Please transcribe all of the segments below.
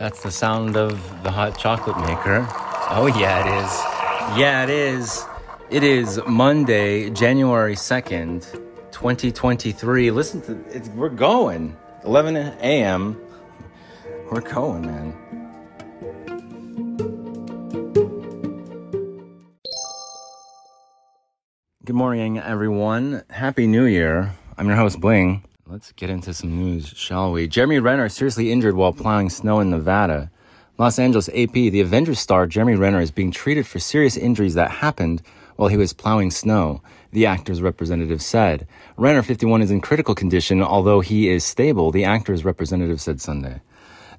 That's the sound of the hot chocolate maker. Oh, yeah, it is. Yeah, it is. It is Monday, January 2nd, 2023. Listen to it. We're going. 11 a.m. We're going, man. Good morning, everyone. Happy New Year. I'm your host, Bling. Let's get into some news, shall we? Jeremy Renner seriously injured while plowing snow in Nevada. Los Angeles AP, the Avengers star Jeremy Renner is being treated for serious injuries that happened while he was plowing snow, the actor's representative said. Renner, 51, is in critical condition, although he is stable, the actor's representative said Sunday.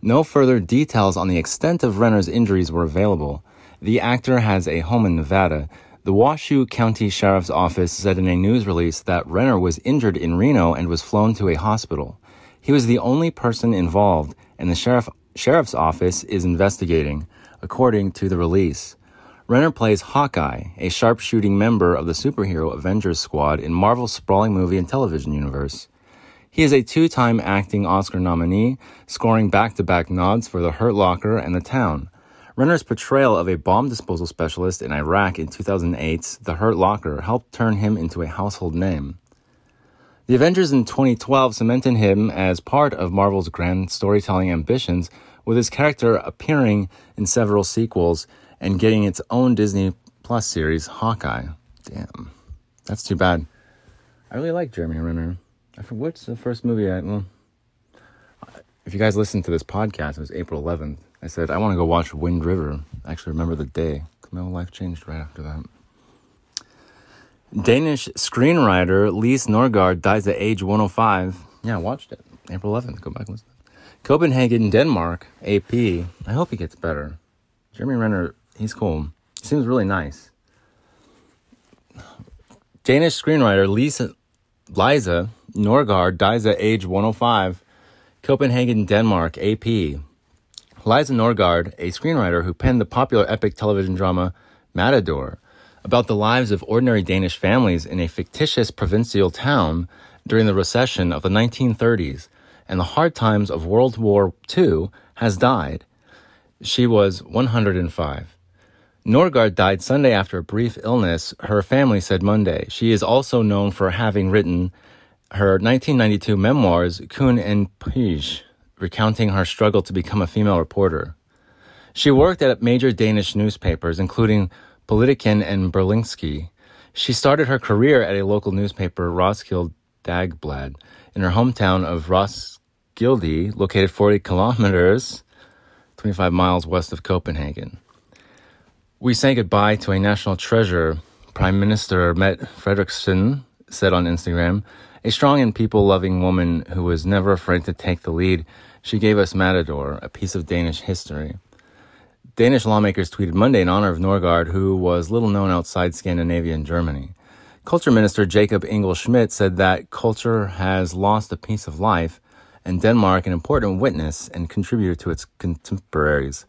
No further details on the extent of Renner's injuries were available. The actor has a home in Nevada. The Washoe County Sheriff's Office said in a news release that Renner was injured in Reno and was flown to a hospital. He was the only person involved, and the sheriff, Sheriff's Office is investigating, according to the release. Renner plays Hawkeye, a sharpshooting member of the superhero Avengers squad in Marvel's sprawling movie and television universe. He is a two time acting Oscar nominee, scoring back to back nods for The Hurt Locker and The Town. Renner's portrayal of a bomb disposal specialist in Iraq in 2008's The Hurt Locker helped turn him into a household name. The Avengers in 2012 cemented him as part of Marvel's grand storytelling ambitions, with his character appearing in several sequels and getting its own Disney Plus series, Hawkeye. Damn, that's too bad. I really like Jeremy Renner. I forget what's the first movie I well. If you guys listen to this podcast, it was April 11th. I said, I want to go watch Wind River. I actually remember the day. My whole life changed right after that. Danish screenwriter Lise Norgaard dies at age 105. Yeah, I watched it. April 11th. Go back and listen. Copenhagen, Denmark. AP. I hope he gets better. Jeremy Renner, he's cool. He seems really nice. Danish screenwriter Lisa, Liza Norgaard dies at age 105. Copenhagen, Denmark. AP. Liza Norgaard, a screenwriter who penned the popular epic television drama Matador, about the lives of ordinary Danish families in a fictitious provincial town during the recession of the 1930s and the hard times of World War II, has died. She was 105. Norgaard died Sunday after a brief illness, her family said Monday. She is also known for having written her 1992 memoirs, Kun en Pige, recounting her struggle to become a female reporter. She worked at major Danish newspapers, including Politiken and Berlingske. She started her career at a local newspaper, Roskilde Dagblad, in her hometown of Roskilde, located 40 kilometers, 25 miles west of Copenhagen. We say goodbye to a national treasure, Prime Minister Mette Frederiksen said on Instagram, a strong and people loving woman who was never afraid to take the lead she gave us Matador, a piece of Danish history. Danish lawmakers tweeted Monday in honor of Norgaard, who was little known outside Scandinavia and Germany. Culture Minister Jacob Engel Schmidt said that culture has lost a piece of life, and Denmark an important witness and contributor to its contemporaries.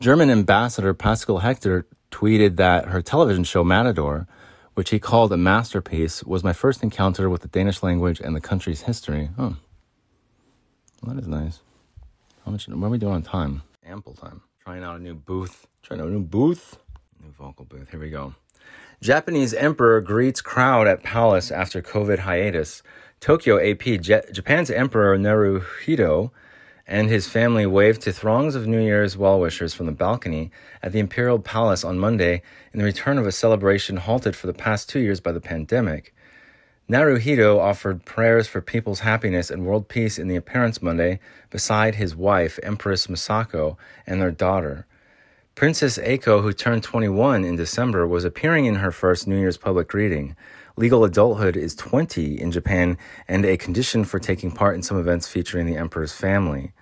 German Ambassador Pascal Hector tweeted that her television show Matador, which he called a masterpiece, was my first encounter with the Danish language and the country's history. Oh, well, that is nice. How much? What are we doing on time? Ample time. Trying out a new booth. Trying out a new booth. New vocal booth. Here we go. Japanese emperor greets crowd at palace after COVID hiatus. Tokyo AP. Japan's emperor Naruhito and his family waved to throngs of New Year's well-wishers from the balcony at the Imperial Palace on Monday in the return of a celebration halted for the past two years by the pandemic. Naruhito offered prayers for people's happiness and world peace in the appearance Monday beside his wife, Empress Masako, and their daughter. Princess Eiko, who turned 21 in December, was appearing in her first New Year's public greeting. Legal adulthood is 20 in Japan and a condition for taking part in some events featuring the emperor's family.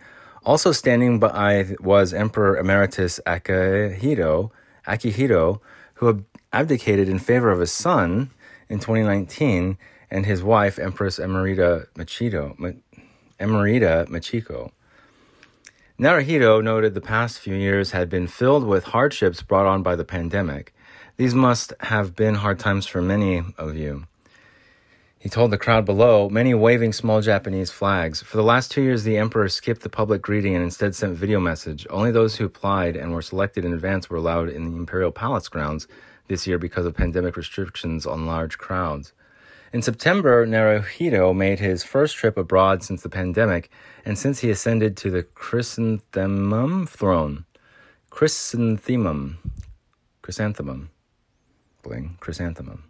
Also standing by was Emperor Emeritus Akihito, Akihito, who abdicated in favor of his son in 2019 and his wife, Empress Emerita Machito, Emerita Machiko. Naruhito noted the past few years had been filled with hardships brought on by the pandemic. These must have been hard times for many of you. He told the crowd below, many waving small Japanese flags. For the last two years, the emperor skipped the public greeting and instead sent video message. Only those who applied and were selected in advance were allowed in the imperial palace grounds this year because of pandemic restrictions on large crowds. In September, Naruhito made his first trip abroad since the pandemic and since he ascended to the chrysanthemum throne. Chrysanthemum. Chrysanthemum. Bling. Chrysanthemum.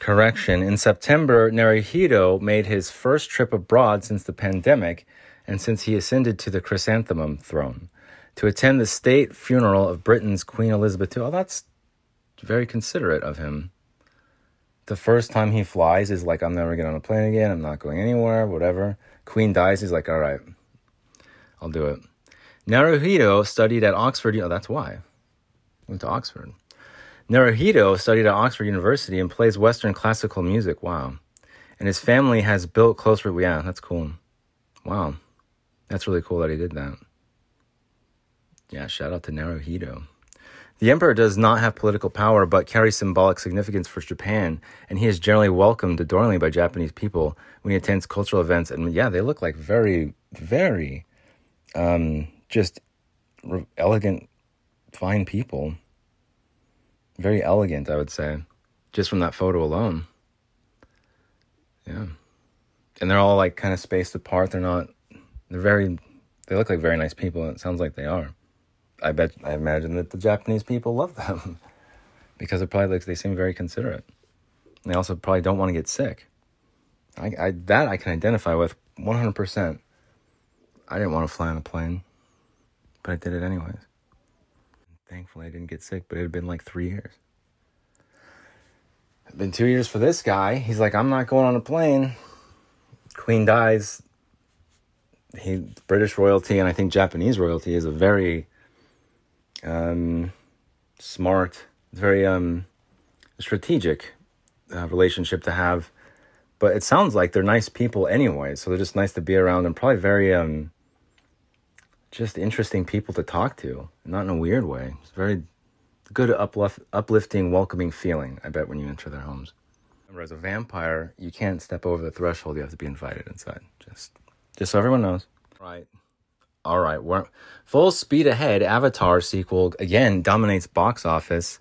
Correction. In September, Naruhito made his first trip abroad since the pandemic and since he ascended to the chrysanthemum throne to attend the state funeral of Britain's Queen Elizabeth II. Oh, that's very considerate of him the first time he flies is like, I'm never getting on a plane again. I'm not going anywhere, whatever. Queen dies. He's like, all right, I'll do it. Naruhito studied at Oxford. Oh, that's why. Went to Oxford. Naruhito studied at Oxford University and plays Western classical music. Wow. And his family has built close. Yeah, that's cool. Wow. That's really cool that he did that. Yeah, shout out to Naruhito. The emperor does not have political power, but carries symbolic significance for Japan, and he is generally welcomed adoringly by Japanese people when he attends cultural events. And yeah, they look like very, very, um, just re- elegant, fine people. Very elegant, I would say, just from that photo alone. Yeah, and they're all like kind of spaced apart. They're not. They're very. They look like very nice people. And it sounds like they are. I bet I imagine that the Japanese people love them because it probably looks they seem very considerate. They also probably don't want to get sick. I, I that I can identify with 100%. I didn't want to fly on a plane, but I did it anyways. Thankfully, I didn't get sick, but it had been like three years. It's been two years for this guy. He's like, I'm not going on a plane. Queen dies. He British royalty and I think Japanese royalty is a very um, smart, very um, strategic uh, relationship to have. But it sounds like they're nice people anyway, so they're just nice to be around and probably very um, just interesting people to talk to, not in a weird way. It's very good, uplift, uplifting, welcoming feeling. I bet when you enter their homes. Remember, as a vampire, you can't step over the threshold. You have to be invited inside. Just, just so everyone knows. Right. All right, we're full speed ahead. Avatar sequel again dominates box office.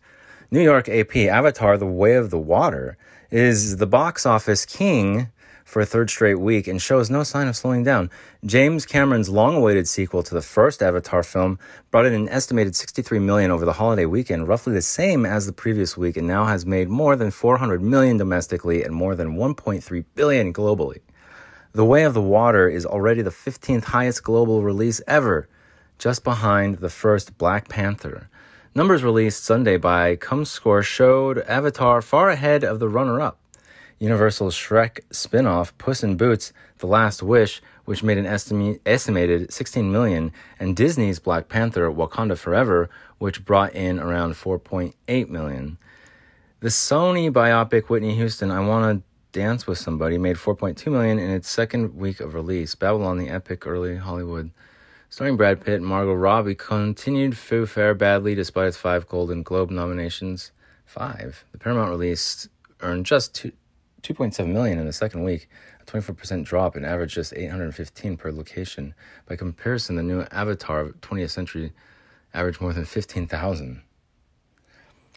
New York AP Avatar: The Way of the Water is the box office king for a third straight week and shows no sign of slowing down. James Cameron's long-awaited sequel to the first Avatar film brought in an estimated 63 million over the holiday weekend, roughly the same as the previous week, and now has made more than 400 million domestically and more than 1.3 billion globally. The Way of the Water is already the 15th highest global release ever, just behind the first Black Panther. Numbers released Sunday by ComScore showed Avatar far ahead of the runner up. Universal's Shrek spin off Puss in Boots The Last Wish, which made an estimated 16 million, and Disney's Black Panther Wakanda Forever, which brought in around 4.8 million. The Sony biopic Whitney Houston, I Want to Dance with Somebody made 4.2 million in its second week of release. Babylon, the epic early Hollywood, starring Brad Pitt and Margot Robbie, continued to fare badly despite its five Golden Globe nominations. Five. The Paramount release earned just two, 2.7 million in the second week, a 24% drop and averaged just 815 per location. By comparison, the new Avatar of 20th century averaged more than 15,000.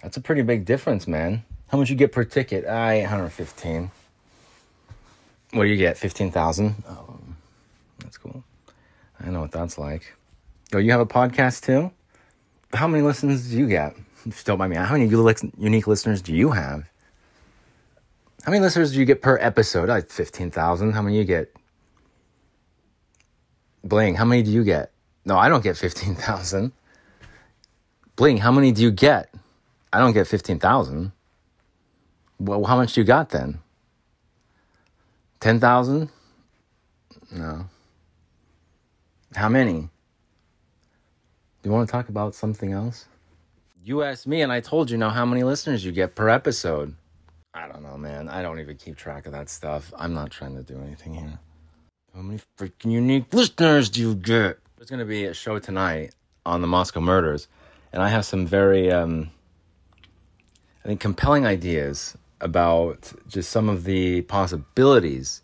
That's a pretty big difference, man. How much you get per ticket? Ah, 815. What do you get? 15,000? Oh, um, that's cool. I know what that's like. Oh, you have a podcast too? How many listens do you get? Don't mind me. How many unique listeners do you have? How many listeners do you get per episode? Like 15,000. How many you get? Bling, how many do you get? No, I don't get 15,000. Bling, how many do you get? I don't get 15,000. Well, how much do you got then? 10,000? No. How many? Do you want to talk about something else? You asked me, and I told you now how many listeners you get per episode. I don't know, man. I don't even keep track of that stuff. I'm not trying to do anything here. How many freaking unique listeners do you get? There's going to be a show tonight on the Moscow murders, and I have some very, um, I think, compelling ideas about just some of the possibilities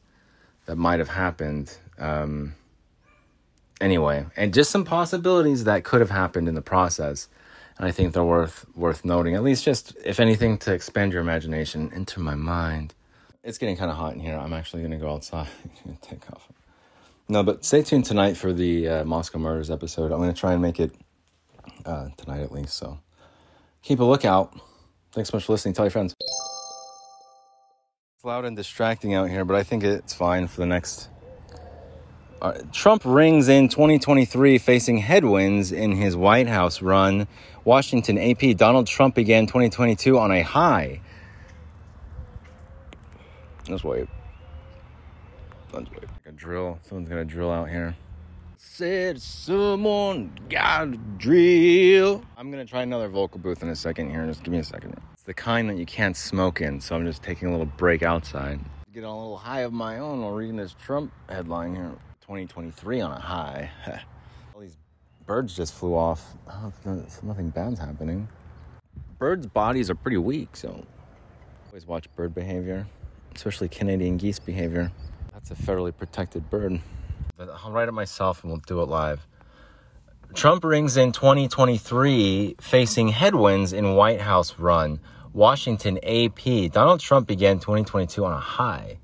that might have happened. Um, anyway, and just some possibilities that could have happened in the process. And I think they're worth worth noting, at least just if anything to expand your imagination into my mind. It's getting kind of hot in here. I'm actually going to go outside and take off. No, but stay tuned tonight for the uh, Moscow Murders episode. I'm going to try and make it uh, tonight at least. So keep a lookout. Thanks so much for listening. Tell your friends. Loud and distracting out here, but I think it's fine for the next. Uh, Trump rings in 2023 facing headwinds in his White House run. Washington AP Donald Trump began 2022 on a high. Let's wait. Let's wait. Like a drill. Someone's gonna drill out here. Said someone got to drill. I'm gonna try another vocal booth in a second here. Just give me a second. It's the kind that you can't smoke in, so I'm just taking a little break outside. Get a little high of my own while reading this Trump headline here. 2023 on a high. All these birds just flew off. Oh, nothing bad's happening. Birds' bodies are pretty weak, so always watch bird behavior, especially Canadian geese behavior. That's a federally protected bird. But I'll write it myself and we'll do it live. Trump rings in 2023 facing headwinds in White House run. Washington AP. Donald Trump began 2022 on a high.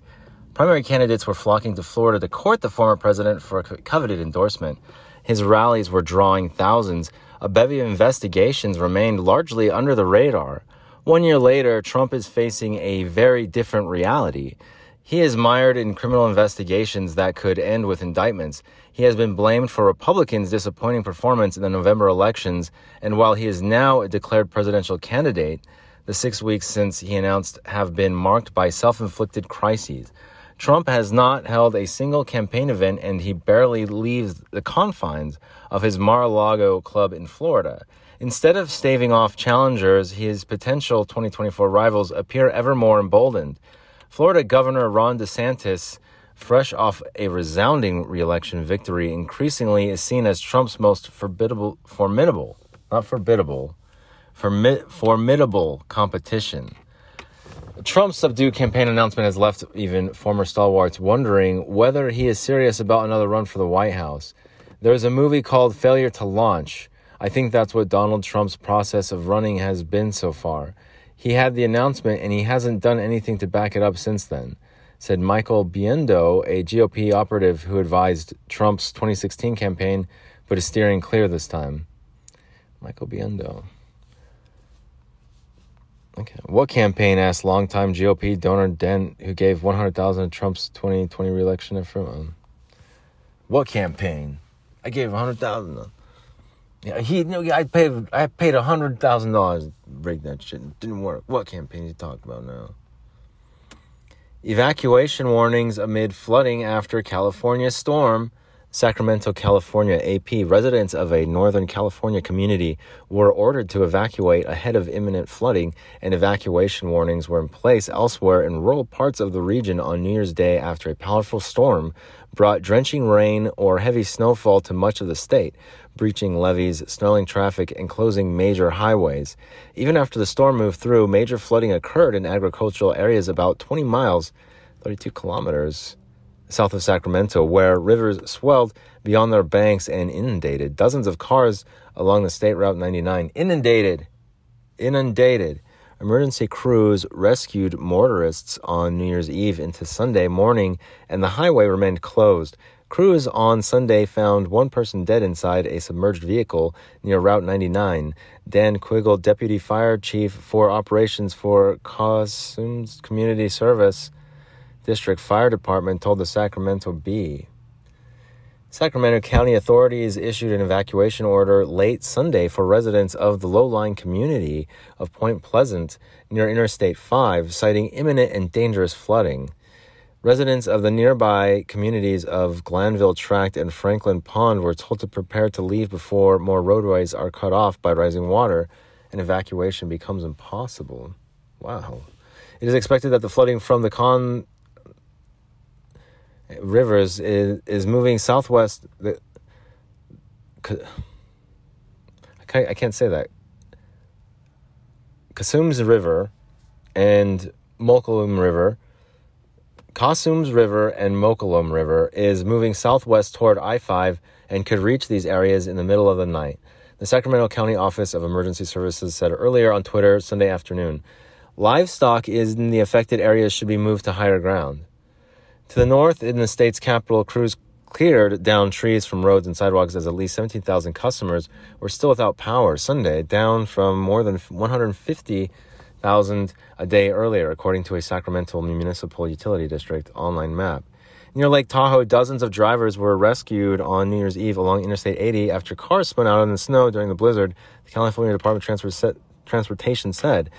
Primary candidates were flocking to Florida to court the former president for a coveted endorsement. His rallies were drawing thousands. A bevy of investigations remained largely under the radar. One year later, Trump is facing a very different reality. He is mired in criminal investigations that could end with indictments. He has been blamed for Republicans' disappointing performance in the November elections, and while he is now a declared presidential candidate, the six weeks since he announced have been marked by self inflicted crises. Trump has not held a single campaign event, and he barely leaves the confines of his Mar a Lago club in Florida. Instead of staving off challengers, his potential 2024 rivals appear ever more emboldened. Florida Governor Ron DeSantis, fresh off a resounding reelection victory, increasingly is seen as Trump's most formidable, formidable, not forbiddable, formi- formidable competition. Trump's subdued campaign announcement has left even former stalwarts wondering whether he is serious about another run for the White House. There's a movie called Failure to Launch. I think that's what Donald Trump's process of running has been so far. He had the announcement and he hasn't done anything to back it up since then, said Michael Biundo, a GOP operative who advised Trump's 2016 campaign but is steering clear this time. Michael Biundo. Okay. What campaign asked longtime GOP donor Dent, who gave 100000 to Trump's 2020 reelection affirmative? What campaign? I gave 100000 Yeah, he, no, I paid, I paid $100,000 break that shit. It didn't work. What campaign you talking about now? Evacuation warnings amid flooding after California storm. Sacramento, California, AP residents of a Northern California community were ordered to evacuate ahead of imminent flooding, and evacuation warnings were in place elsewhere in rural parts of the region on New Year's Day after a powerful storm brought drenching rain or heavy snowfall to much of the state, breaching levees, snarling traffic, and closing major highways. Even after the storm moved through, major flooding occurred in agricultural areas about 20 miles, 32 kilometers south of Sacramento, where rivers swelled beyond their banks and inundated. Dozens of cars along the State Route 99 inundated. Inundated. Emergency crews rescued motorists on New Year's Eve into Sunday morning, and the highway remained closed. Crews on Sunday found one person dead inside a submerged vehicle near Route 99. Dan Quiggle, Deputy Fire Chief for Operations for Cosumnes Community Service District Fire Department, told the Sacramento Bee. Sacramento County authorities issued an evacuation order late Sunday for residents of the low lying community of Point Pleasant near Interstate 5, citing imminent and dangerous flooding. Residents of the nearby communities of Glanville Tract and Franklin Pond were told to prepare to leave before more roadways are cut off by rising water and evacuation becomes impossible. Wow. It is expected that the flooding from the Con rivers is, is moving southwest. The, I can't, I can't say that. Cosumnes River and Mokelumne River, Cosumnes River, and Mokelumne River is moving southwest toward I 5 and could reach these areas in the middle of the night. The Sacramento County Office of Emergency Services said earlier on Twitter Sunday afternoon. Livestock in the affected areas should be moved to higher ground. To the north, in the state's capital, crews cleared down trees from roads and sidewalks as at least 17,000 customers were still without power Sunday, down from more than 150,000 a day earlier, according to a Sacramento Municipal Utility District online map. Near Lake Tahoe, dozens of drivers were rescued on New Year's Eve along Interstate 80 after cars spun out in the snow during the blizzard, the California Department of Transportation said.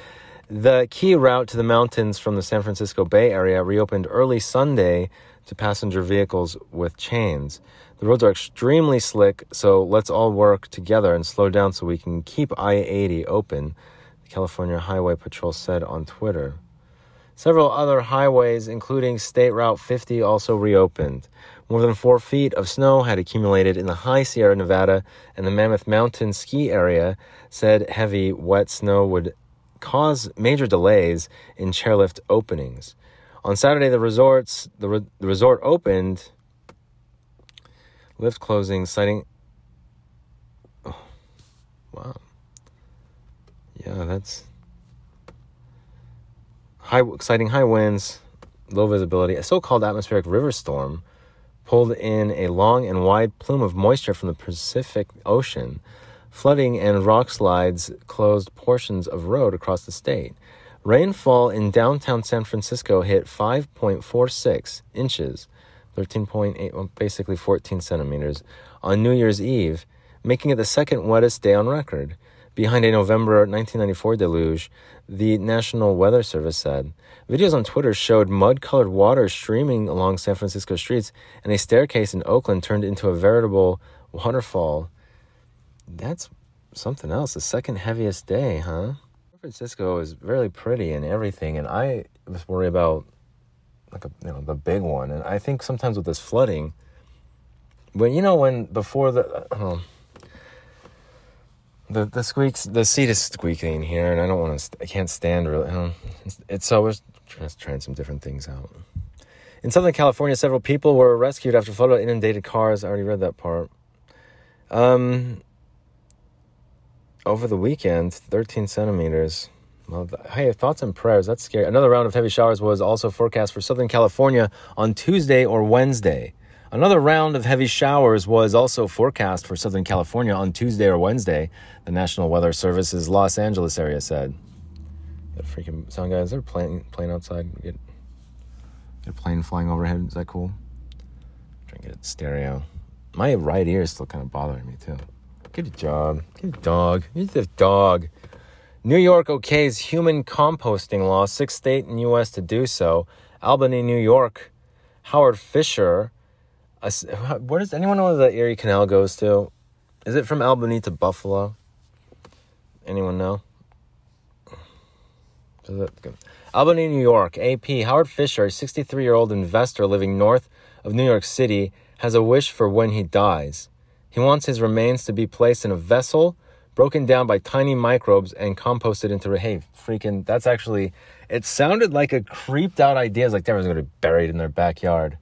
The key route to the mountains from the San Francisco Bay Area reopened early Sunday to passenger vehicles with chains. The roads are extremely slick, so let's all work together and slow down so we can keep I 80 open, California Highway Patrol said on Twitter. Several other highways, including State Route 50, also reopened. More than four feet of snow had accumulated in the high Sierra Nevada, and the Mammoth Mountain ski area said heavy, wet snow would cause major delays in chairlift openings. On Saturday, the resorts the, re, the resort opened. Lift closing, citing. Oh, wow. Yeah, that's high, citing high winds, low visibility. A so-called atmospheric river storm pulled in a long and wide plume of moisture from the Pacific Ocean Flooding and rock slides closed portions of road across the state. Rainfall in downtown San Francisco hit 5.46 inches, 13.8, well, basically 14 centimeters, on New Year's Eve, making it the second wettest day on record. Behind a November 1994 deluge, the National Weather Service said. Videos on Twitter showed mud colored water streaming along San Francisco streets, and a staircase in Oakland turned into a veritable waterfall that's something else. The second heaviest day, huh? San Francisco is really pretty and everything, and I was worried about like a, you know the big one. And I think sometimes with this flooding, when you know when before the uh, the the squeaks the seat is squeaking here, and I don't want to. I can't stand really. Um, it's, it's so we're trying, some different things out. In Southern California, several people were rescued after flood inundated cars. I already read that part. Um, over the weekend, 13 centimeters. Well, hey, thoughts and prayers. That's scary. Another round of heavy showers was also forecast for Southern California on Tuesday or Wednesday. Another round of heavy showers was also forecast for Southern California on Tuesday or Wednesday, the National Weather Service's Los Angeles area said. Got freaking sound guys, they're playing plane outside. Get, get a plane flying overhead. Is that cool? Try and get it stereo. My right ear is still kind of bothering me too. Get a job. Get a dog. Get a dog. New York okays human composting law, sixth state in U.S. to do so. Albany, New York. Howard Fisher. Where does anyone know where the Erie Canal goes to? Is it from Albany to Buffalo? Anyone know? Albany, New York. AP. Howard Fisher, a 63 year old investor living north of New York City, has a wish for when he dies. He wants his remains to be placed in a vessel, broken down by tiny microbes, and composted into. Hey, freaking! That's actually. It sounded like a creeped out idea. It's like everyone's going to be buried in their backyard.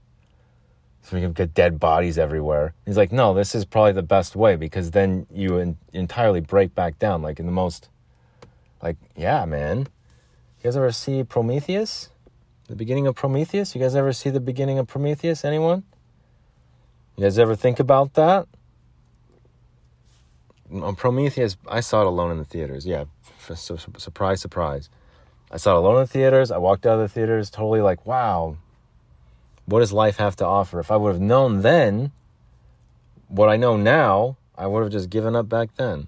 So we can get dead bodies everywhere. He's like, no, this is probably the best way because then you in- entirely break back down, like in the most. Like, yeah, man. You guys ever see Prometheus? The beginning of Prometheus? You guys ever see the beginning of Prometheus? Anyone? You guys ever think about that? Mm, on Prometheus, I saw it alone in the theaters. Yeah, surprise, surprise. I saw it alone in the theaters. I walked out of the theaters totally like, wow, what does life have to offer? If I would have known then what I know now, I would have just given up back then.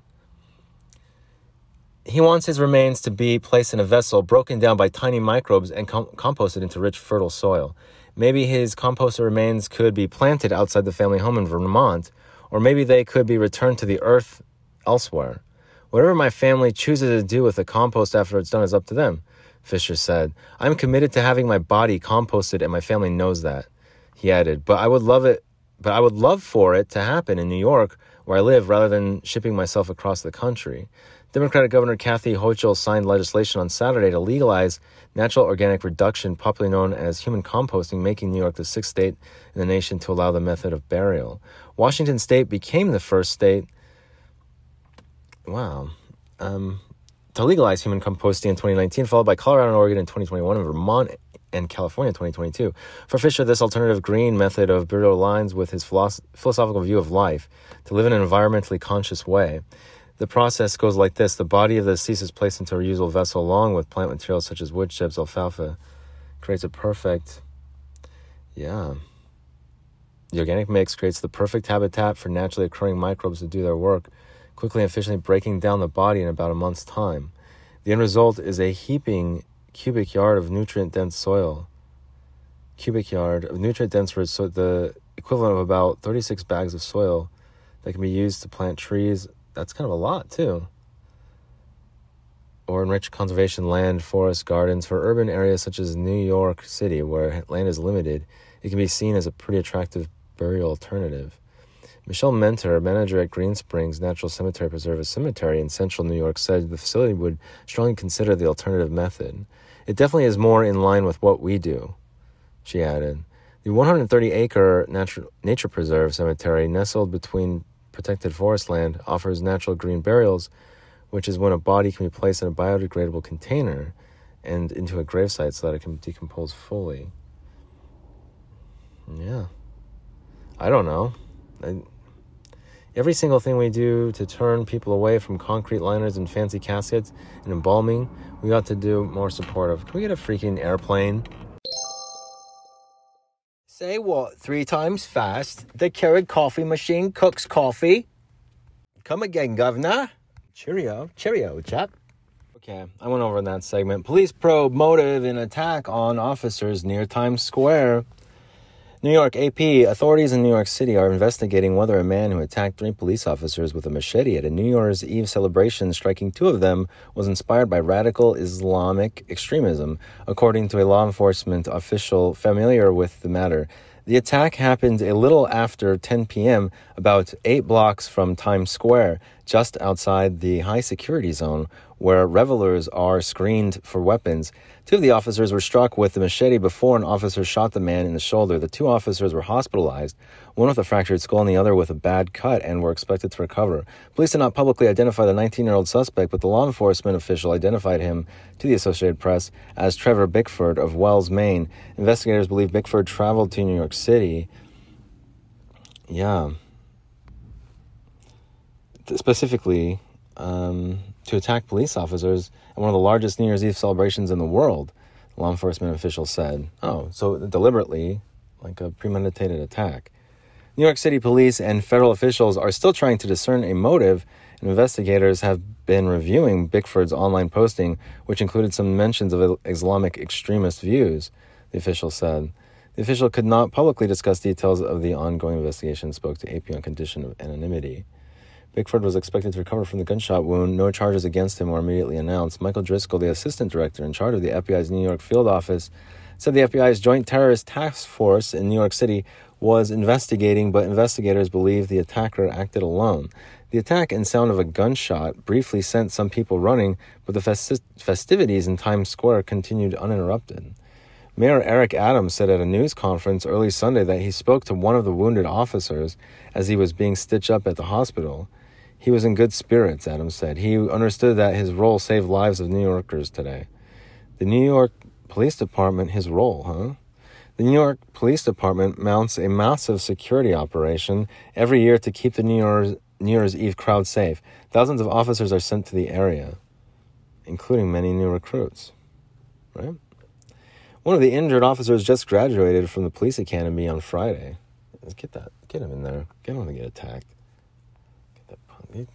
He wants his remains to be placed in a vessel broken down by tiny microbes and com- composted into rich, fertile soil. Maybe his composted remains could be planted outside the family home in Vermont, or maybe they could be returned to the earth elsewhere. Whatever my family chooses to do with the compost after it's done is up to them, Fisher said. I'm committed to having my body composted and my family knows that. He added, but I would love it but I would love for it to happen in New York where I live rather than shipping myself across the country. Democratic Governor Kathy Hochul signed legislation on Saturday to legalize natural organic reduction, popularly known as human composting, making New York the sixth state in the nation to allow the method of burial. Washington state became the first state. Wow. Um, to legalize human composting in 2019, followed by Colorado and Oregon in 2021, and Vermont and California in 2022. For Fisher, this alternative green method of burial aligns with his philosophical view of life to live in an environmentally conscious way. The process goes like this the body of the deceased is placed into a reusable vessel along with plant materials such as wood chips, alfalfa. Creates a perfect, yeah. The organic mix creates the perfect habitat for naturally occurring microbes to do their work, quickly and efficiently breaking down the body in about a month's time. The end result is a heaping cubic yard of nutrient dense soil. Cubic yard of nutrient dense so the equivalent of about 36 bags of soil that can be used to plant trees, that's kind of a lot too. Or enrich conservation land, forests, gardens. For urban areas such as New York City, where land is limited, it can be seen as a pretty attractive burial alternative. Michelle Mentor, manager at Green Springs Natural Cemetery Preserve Cemetery in central New York, said the facility would strongly consider the alternative method. It definitely is more in line with what we do, she added. The 130 acre nature preserve cemetery, nestled between protected forest land offers natural green burials, which is when a body can be placed in a biodegradable container and into a gravesite so that it can decompose fully. Yeah. I don't know. I, every single thing we do to turn people away from concrete liners and fancy caskets and embalming, we ought to do more supportive. Can we get a freaking airplane? Say what three times fast? The Keurig coffee machine cooks coffee. Come again, Governor. Cheerio. Cheerio, chap. Okay, I went over in that segment. Police probe motive in attack on officers near Times Square. New York AP authorities in New York City are investigating whether a man who attacked three police officers with a machete at a New Year's Eve celebration, striking two of them, was inspired by radical Islamic extremism, according to a law enforcement official familiar with the matter. The attack happened a little after 10 p.m., about eight blocks from Times Square, just outside the high security zone, where revelers are screened for weapons. Two of the officers were struck with the machete before an officer shot the man in the shoulder. The two officers were hospitalized, one with a fractured skull and the other with a bad cut, and were expected to recover. Police did not publicly identify the 19 year old suspect, but the law enforcement official identified him to the Associated Press as Trevor Bickford of Wells, Maine. Investigators believe Bickford traveled to New York City. Yeah. Specifically, um, to attack police officers at one of the largest New Year's Eve celebrations in the world, law enforcement officials said. Oh, so deliberately, like a premeditated attack. New York City police and federal officials are still trying to discern a motive, and investigators have been reviewing Bickford's online posting, which included some mentions of Islamic extremist views, the official said. The official could not publicly discuss details of the ongoing investigation, spoke to AP on condition of anonymity. Bickford was expected to recover from the gunshot wound. No charges against him were immediately announced. Michael Driscoll, the assistant director in charge of the FBI's New York field office, said the FBI's Joint Terrorist Task Force in New York City was investigating, but investigators believe the attacker acted alone. The attack and sound of a gunshot briefly sent some people running, but the festi- festivities in Times Square continued uninterrupted. Mayor Eric Adams said at a news conference early Sunday that he spoke to one of the wounded officers as he was being stitched up at the hospital. He was in good spirits, Adams said. He understood that his role saved lives of New Yorkers today. The New York Police Department, his role, huh? The New York Police Department mounts a massive security operation every year to keep the New Year's, New Year's Eve crowd safe. Thousands of officers are sent to the area, including many new recruits. Right? One of the injured officers just graduated from the police academy on Friday. Let's get that, get him in there. Get him to get attacked.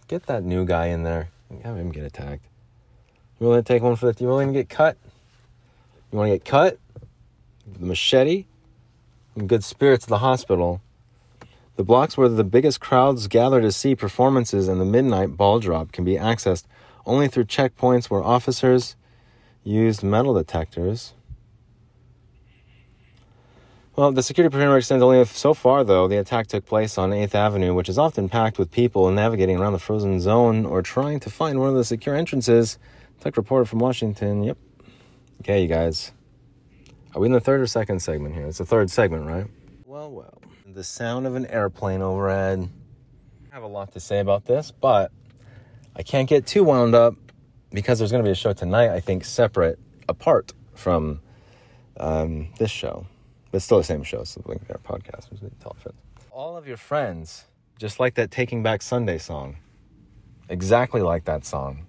Get that new guy in there. Have him get attacked. You willing to take one for the? You willing to get cut? You want to get cut? The machete. In good spirits at the hospital. The blocks where the biggest crowds gather to see performances and the midnight ball drop can be accessed only through checkpoints where officers used metal detectors. Well, the security perimeter extends only so far, though. The attack took place on 8th Avenue, which is often packed with people navigating around the frozen zone or trying to find one of the secure entrances. Tech reporter from Washington. Yep. Okay, you guys. Are we in the third or second segment here? It's the third segment, right? Well, well. The sound of an airplane overhead. I have a lot to say about this, but I can't get too wound up because there's going to be a show tonight, I think, separate, apart from um, this show. But still the same show, so the Bling Viera podcast. All of your friends, just like that Taking Back Sunday song. Exactly like that song.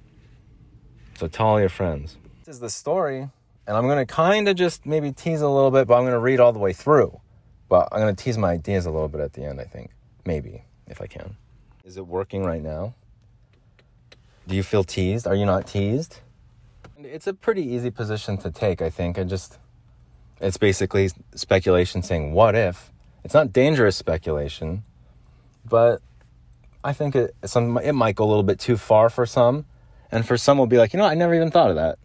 So tell all your friends. This is the story, and I'm going to kind of just maybe tease a little bit, but I'm going to read all the way through. But I'm going to tease my ideas a little bit at the end, I think. Maybe, if I can. Is it working right now? Do you feel teased? Are you not teased? It's a pretty easy position to take, I think. I just it's basically speculation saying, what if? It's not dangerous speculation, but I think it, some, it might go a little bit too far for some. And for some, will be like, you know, I never even thought of that.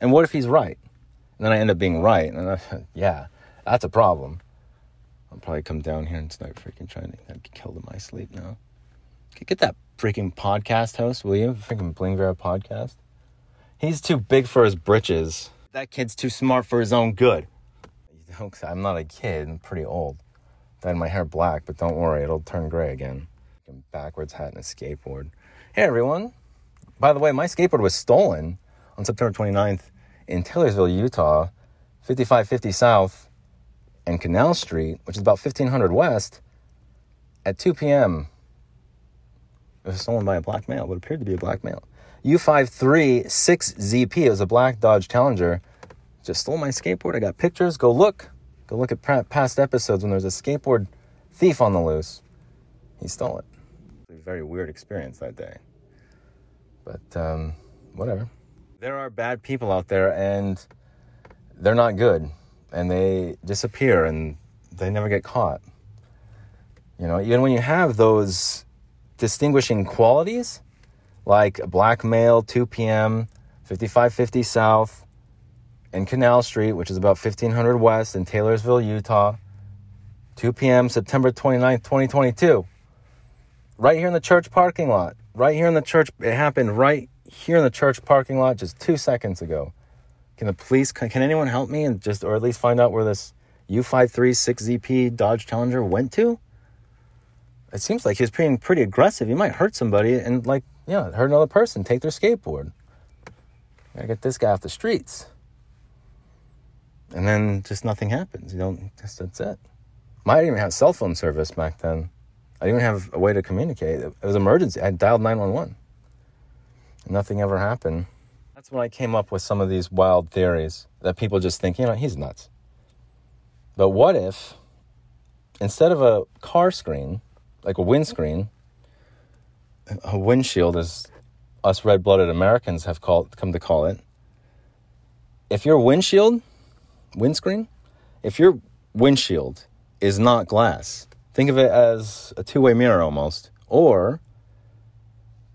And what if he's right? And then I end up being right. And I, yeah, that's a problem. I'll probably come down here and start freaking trying to get killed in my sleep now. Get that freaking podcast host, will you? Freaking Bling Viera podcast. He's too big for his britches. That kid's too smart for his own good. I'm not a kid. I'm pretty old. Dyed my hair black, but don't worry, it'll turn gray again. Backwards hat and a skateboard. Hey everyone. By the way, my skateboard was stolen on September 29th in Taylorsville, Utah, 5550 South and Canal Street, which is about 1500 West, at 2 p.m. It was stolen by a black male, what appeared to be a black male. U536ZP, it was a black Dodge Challenger just stole my skateboard. I got pictures. Go look. Go look at past episodes when there's a skateboard thief on the loose. He stole it. very weird experience that day. But um, whatever. There are bad people out there and they're not good and they disappear and they never get caught. You know, even when you have those distinguishing qualities like black male, 2 p.m., 5550 South, and Canal Street, which is about 1500 West in Taylorsville, Utah. 2 p.m., September 29th, 2022. Right here in the church parking lot. Right here in the church. It happened right here in the church parking lot just two seconds ago. Can the police, can, can anyone help me and just, or at least find out where this U536ZP Dodge Challenger went to? It seems like he's being pretty aggressive. He might hurt somebody and, like, yeah, hurt another person, take their skateboard. Gotta get this guy off the streets and then just nothing happens. You don't. Just, that's it. I didn't even have cell phone service back then. I didn't even have a way to communicate. It was emergency. I dialed nine one one. Nothing ever happened. That's when I came up with some of these wild theories that people just think, you know, he's nuts. But what if instead of a car screen, like a windscreen, a windshield, as us red-blooded Americans have called come to call it, if your windshield windscreen, if your windshield is not glass, think of it as a two way mirror almost, or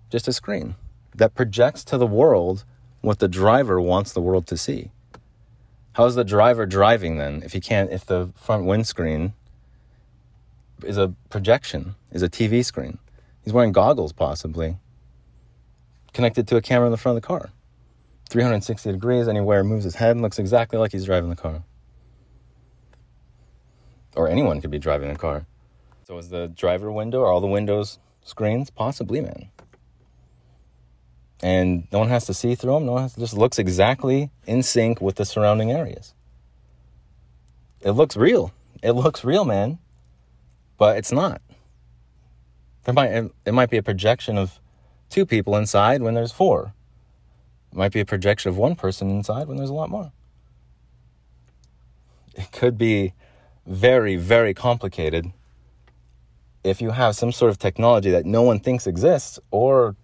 just a screen that projects to the world what the driver wants the world to see. How's the driver driving then if he can't, if the front windscreen is a projection, is a TV screen? He's wearing goggles possibly, connected to a camera in the front of the car. 360 degrees anywhere, moves his head, and looks exactly like he's driving the car. Or anyone could be driving the car. So is the driver window, are all the windows screens? Possibly, man. And no one has to see through them. No one has to, just looks exactly in sync with the surrounding areas. It looks real. It looks real, man. But it's not. There might it might be a projection of two people inside when there's four it might be a projection of one person inside when there's a lot more. It could be very, very complicated if you have some sort of technology that no one thinks exists, or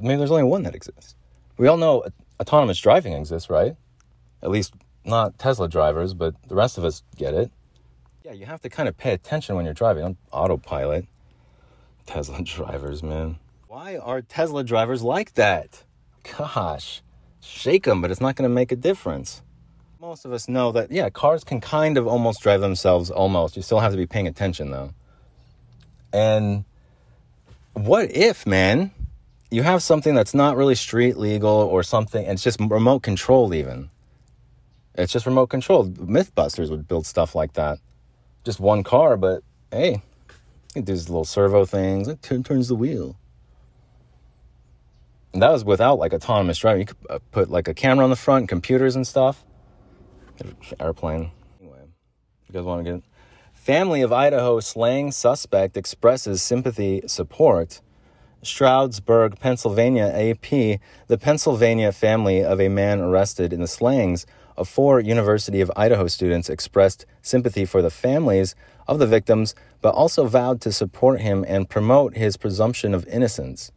maybe there's only one that exists. We all know autonomous driving exists, right? At least not Tesla drivers, but the rest of us get it. Yeah, you have to kind of pay attention when you're driving on autopilot. Tesla drivers, man. Why are Tesla drivers like that? Gosh, shake them, but it's not going to make a difference. Most of us know that, yeah, cars can kind of almost drive themselves, almost. You still have to be paying attention, though. And what if, man, you have something that's not really street legal or something, and it's just remote controlled, even? It's just remote controlled. Mythbusters would build stuff like that. Just one car, but hey, it does little servo things. It turns the wheel. And that was without like autonomous driving. You could uh, put like a camera on the front, computers and stuff. Airplane. Anyway, you guys want to get. Family of Idaho slaying suspect expresses sympathy support. Stroudsburg, Pennsylvania, AP. The Pennsylvania family of a man arrested in the slayings of four University of Idaho students expressed sympathy for the families of the victims, but also vowed to support him and promote his presumption of innocence.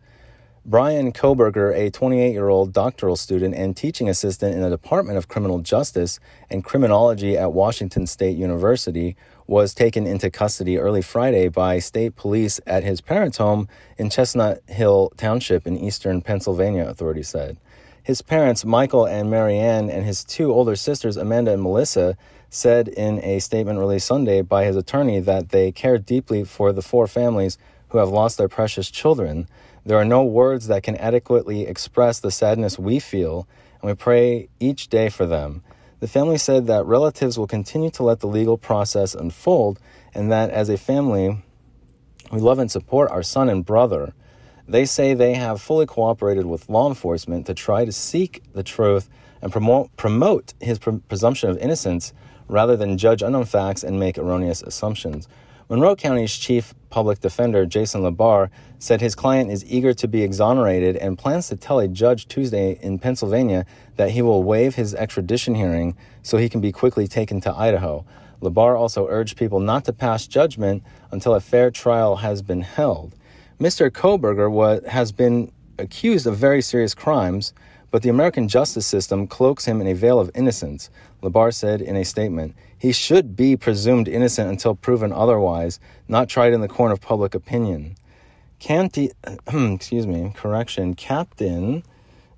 Bryan Kohberger, a 28 year old doctoral student and teaching assistant in the Department of Criminal Justice and Criminology at Washington State University, was taken into custody early Friday by state police at his parents' home in Chestnut Hill Township in eastern Pennsylvania, authorities said. His parents, Michael and Marianne, and his two older sisters, Amanda and Melissa, said in a statement released Sunday by his attorney that they care deeply for the four families who have lost their precious children. There are no words that can adequately express the sadness we feel, and we pray each day for them. The family said that relatives will continue to let the legal process unfold, and that as a family, we love and support our son and brother. They say they have fully cooperated with law enforcement to try to seek the truth and promote, promote his pre- presumption of innocence rather than judge unknown facts and make erroneous assumptions. Monroe County's chief public defender, Jason LaBar, said his client is eager to be exonerated and plans to tell a judge Tuesday in Pennsylvania that he will waive his extradition hearing so he can be quickly taken to Idaho. LaBar also urged people not to pass judgment until a fair trial has been held. Mr. Kohberger was, has been accused of very serious crimes, but the American justice system cloaks him in a veil of innocence, LaBar said in a statement. He should be presumed innocent until proven otherwise, not tried in the court of public opinion. Canty, excuse me, correction, Captain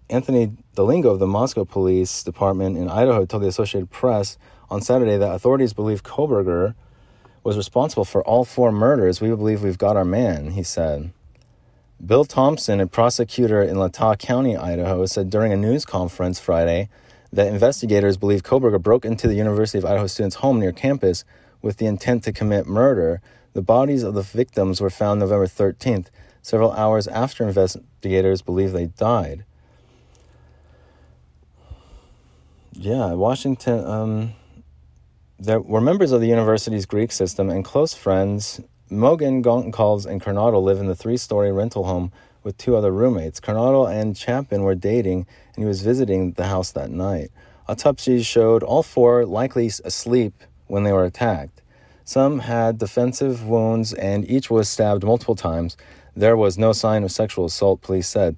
Anthony Dahlinger of the Moscow Police Department in Idaho told the Associated Press on Saturday that authorities believe Kohberger was responsible for all four murders. We believe we've got our man, he said. Bill Thompson, a prosecutor in Latah County, Idaho, said during a news conference Friday that investigators believe Kohberger broke into the University of Idaho students' home near campus with the intent to commit murder. The bodies of the victims were found November 13th, several hours after investigators believe they died. Yeah, Washington. Um, there were members of the university's Greek system and close friends. Mogen, Goncalves, and Kernodle live in the three story rental home with two other roommates. Kernodle and Chapin were dating, and he was visiting the house that night. Autopsies showed all four likely asleep when they were attacked. Some had defensive wounds, and each was stabbed multiple times. There was no sign of sexual assault, police said.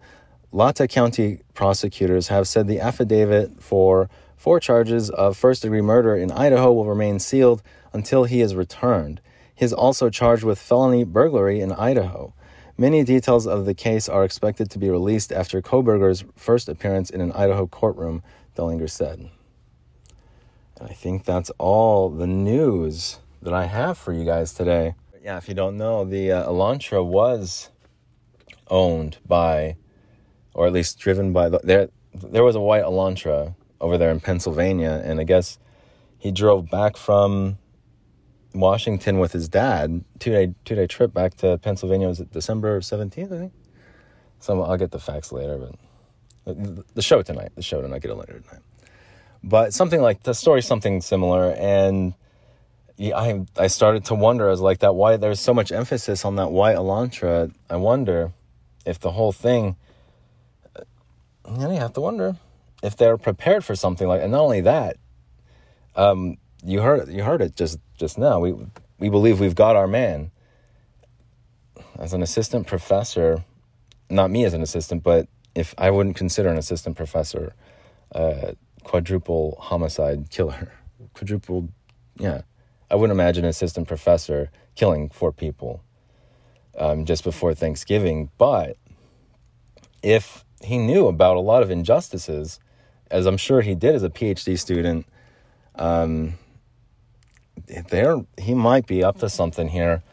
Latah County prosecutors have said the affidavit for Four charges of first degree murder in Idaho will remain sealed until he is returned. He is also charged with felony burglary in Idaho. Many details of the case are expected to be released after Kohberger's first appearance in an Idaho courtroom, Dahlinger said. And I think that's all the news that I have for you guys today. Yeah, if you don't know, the uh, Elantra was owned by, or at least driven by, the, there, there was a white Elantra over there in Pennsylvania. And I guess he drove back from Washington with his dad, two day two day trip back to Pennsylvania. Was it December seventeenth? I think. So I'll get the facts later, but the show tonight, the show tonight, I get it later tonight. But something like the story, something similar, and I I started to wonder. I was like that. Why there's so much emphasis on that white Elantra? I wonder if the whole thing. You know, you have to wonder if they're prepared for something like, and not only that, um, you heard you heard it just just now. We we believe we've got our man. As an assistant professor, not me as an assistant, but if I wouldn't consider an assistant professor, uh, quadruple homicide killer, quadruple, yeah, I wouldn't imagine an assistant professor killing four people um, just before Thanksgiving. But if he knew about a lot of injustices as I'm sure he did as a PhD student, Um, there, he might be up to something here,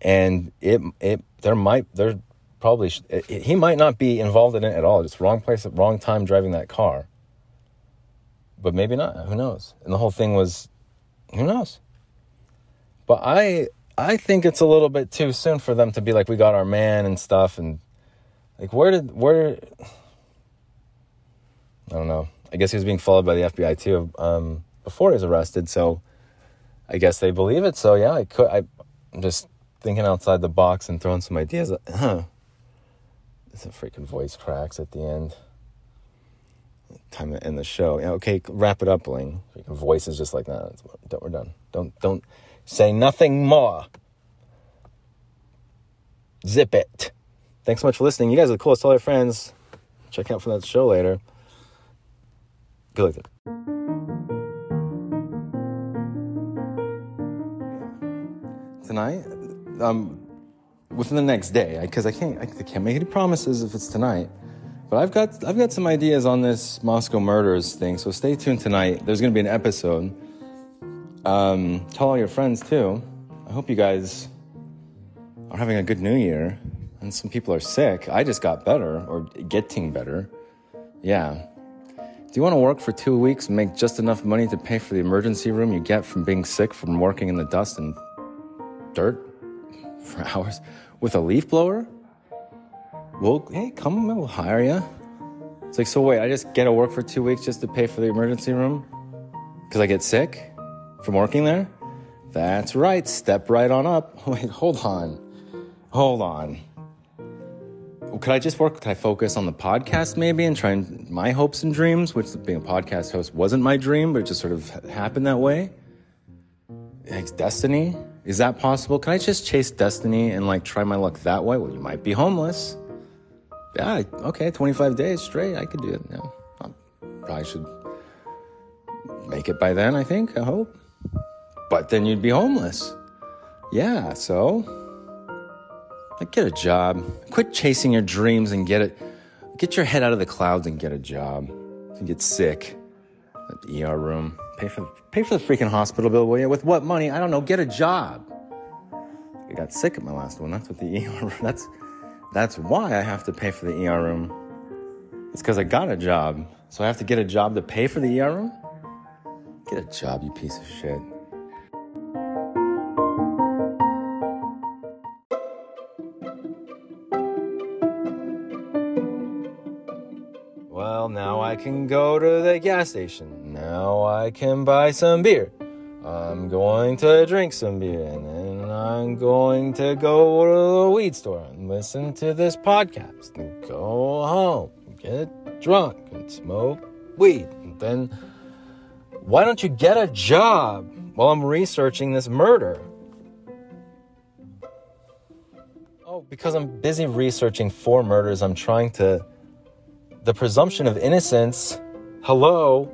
and it it there might there probably it, he might not be involved in it at all. Just wrong place at wrong time driving that car. But maybe not. Who knows? And the whole thing was, who knows? But I I think it's a little bit too soon for them to be like we got our man and stuff and like where did where I don't know. I guess he was being followed by the FBI too um, before he was arrested. So I guess they believe it. So yeah, I could. I, I'm just thinking outside the box and throwing some ideas. Uh, huh? It's a freaking voice cracks at the end. Time to end the show. Yeah, okay, wrap it up, Bling. Freaking voice is just like that. Nah, we're done. Don't don't say nothing more. Zip it. Thanks so much for listening. You guys are the coolest. Tell your friends. Check out for that show later. Good luck. Tonight, um, within the next day, because I, can't, I can't make any promises if it's tonight. But I've got, I've got some ideas on this Moscow murders thing. So stay tuned tonight. There's going to be an episode. Um, tell all your friends too. I hope you guys are having a good New Year. And some people are sick. I just got better or getting better. Yeah. Do you want to work for two weeks and make just enough money to pay for the emergency room you get from being sick from working in the dust and dirt for hours with a leaf blower? Well, hey, come, we'll hire you. It's like, so wait, I just get to work for two weeks just to pay for the emergency room? Because I get sick from working there? That's right, step right on up. Wait, hold on. Hold on. Could I just work? Could I focus on the podcast maybe and try and my hopes and dreams, which being a podcast host wasn't my dream, but it just sort of happened that way? Like destiny? Is that possible? Can I just chase destiny and like try my luck that way? Well, you might be homeless. Yeah, okay, 25 days straight. I could do it. I probably should make it by then, I think, I hope. But then you'd be homeless. Yeah, so like get a job. Quit chasing your dreams and get it. Get your head out of the clouds and get a job. You get sick. At the ER room. Pay for pay for the freaking hospital bill, will you? With what money? I don't know. Get a job. I got sick at my last one. That's what the ER. That's that's why I have to pay for the ER room. It's because I got a job. So I have to get a job to pay for the ER room? Get a job, you piece of shit. Well, now I can go to the gas station. Now I can buy some beer. I'm going to drink some beer and then I'm going to go to the weed store and listen to this podcast and go home, and get drunk and smoke weed. And then why don't you get a job while I'm researching this murder? Oh, because I'm busy researching four murders, I'm trying to. The presumption of innocence. Hello?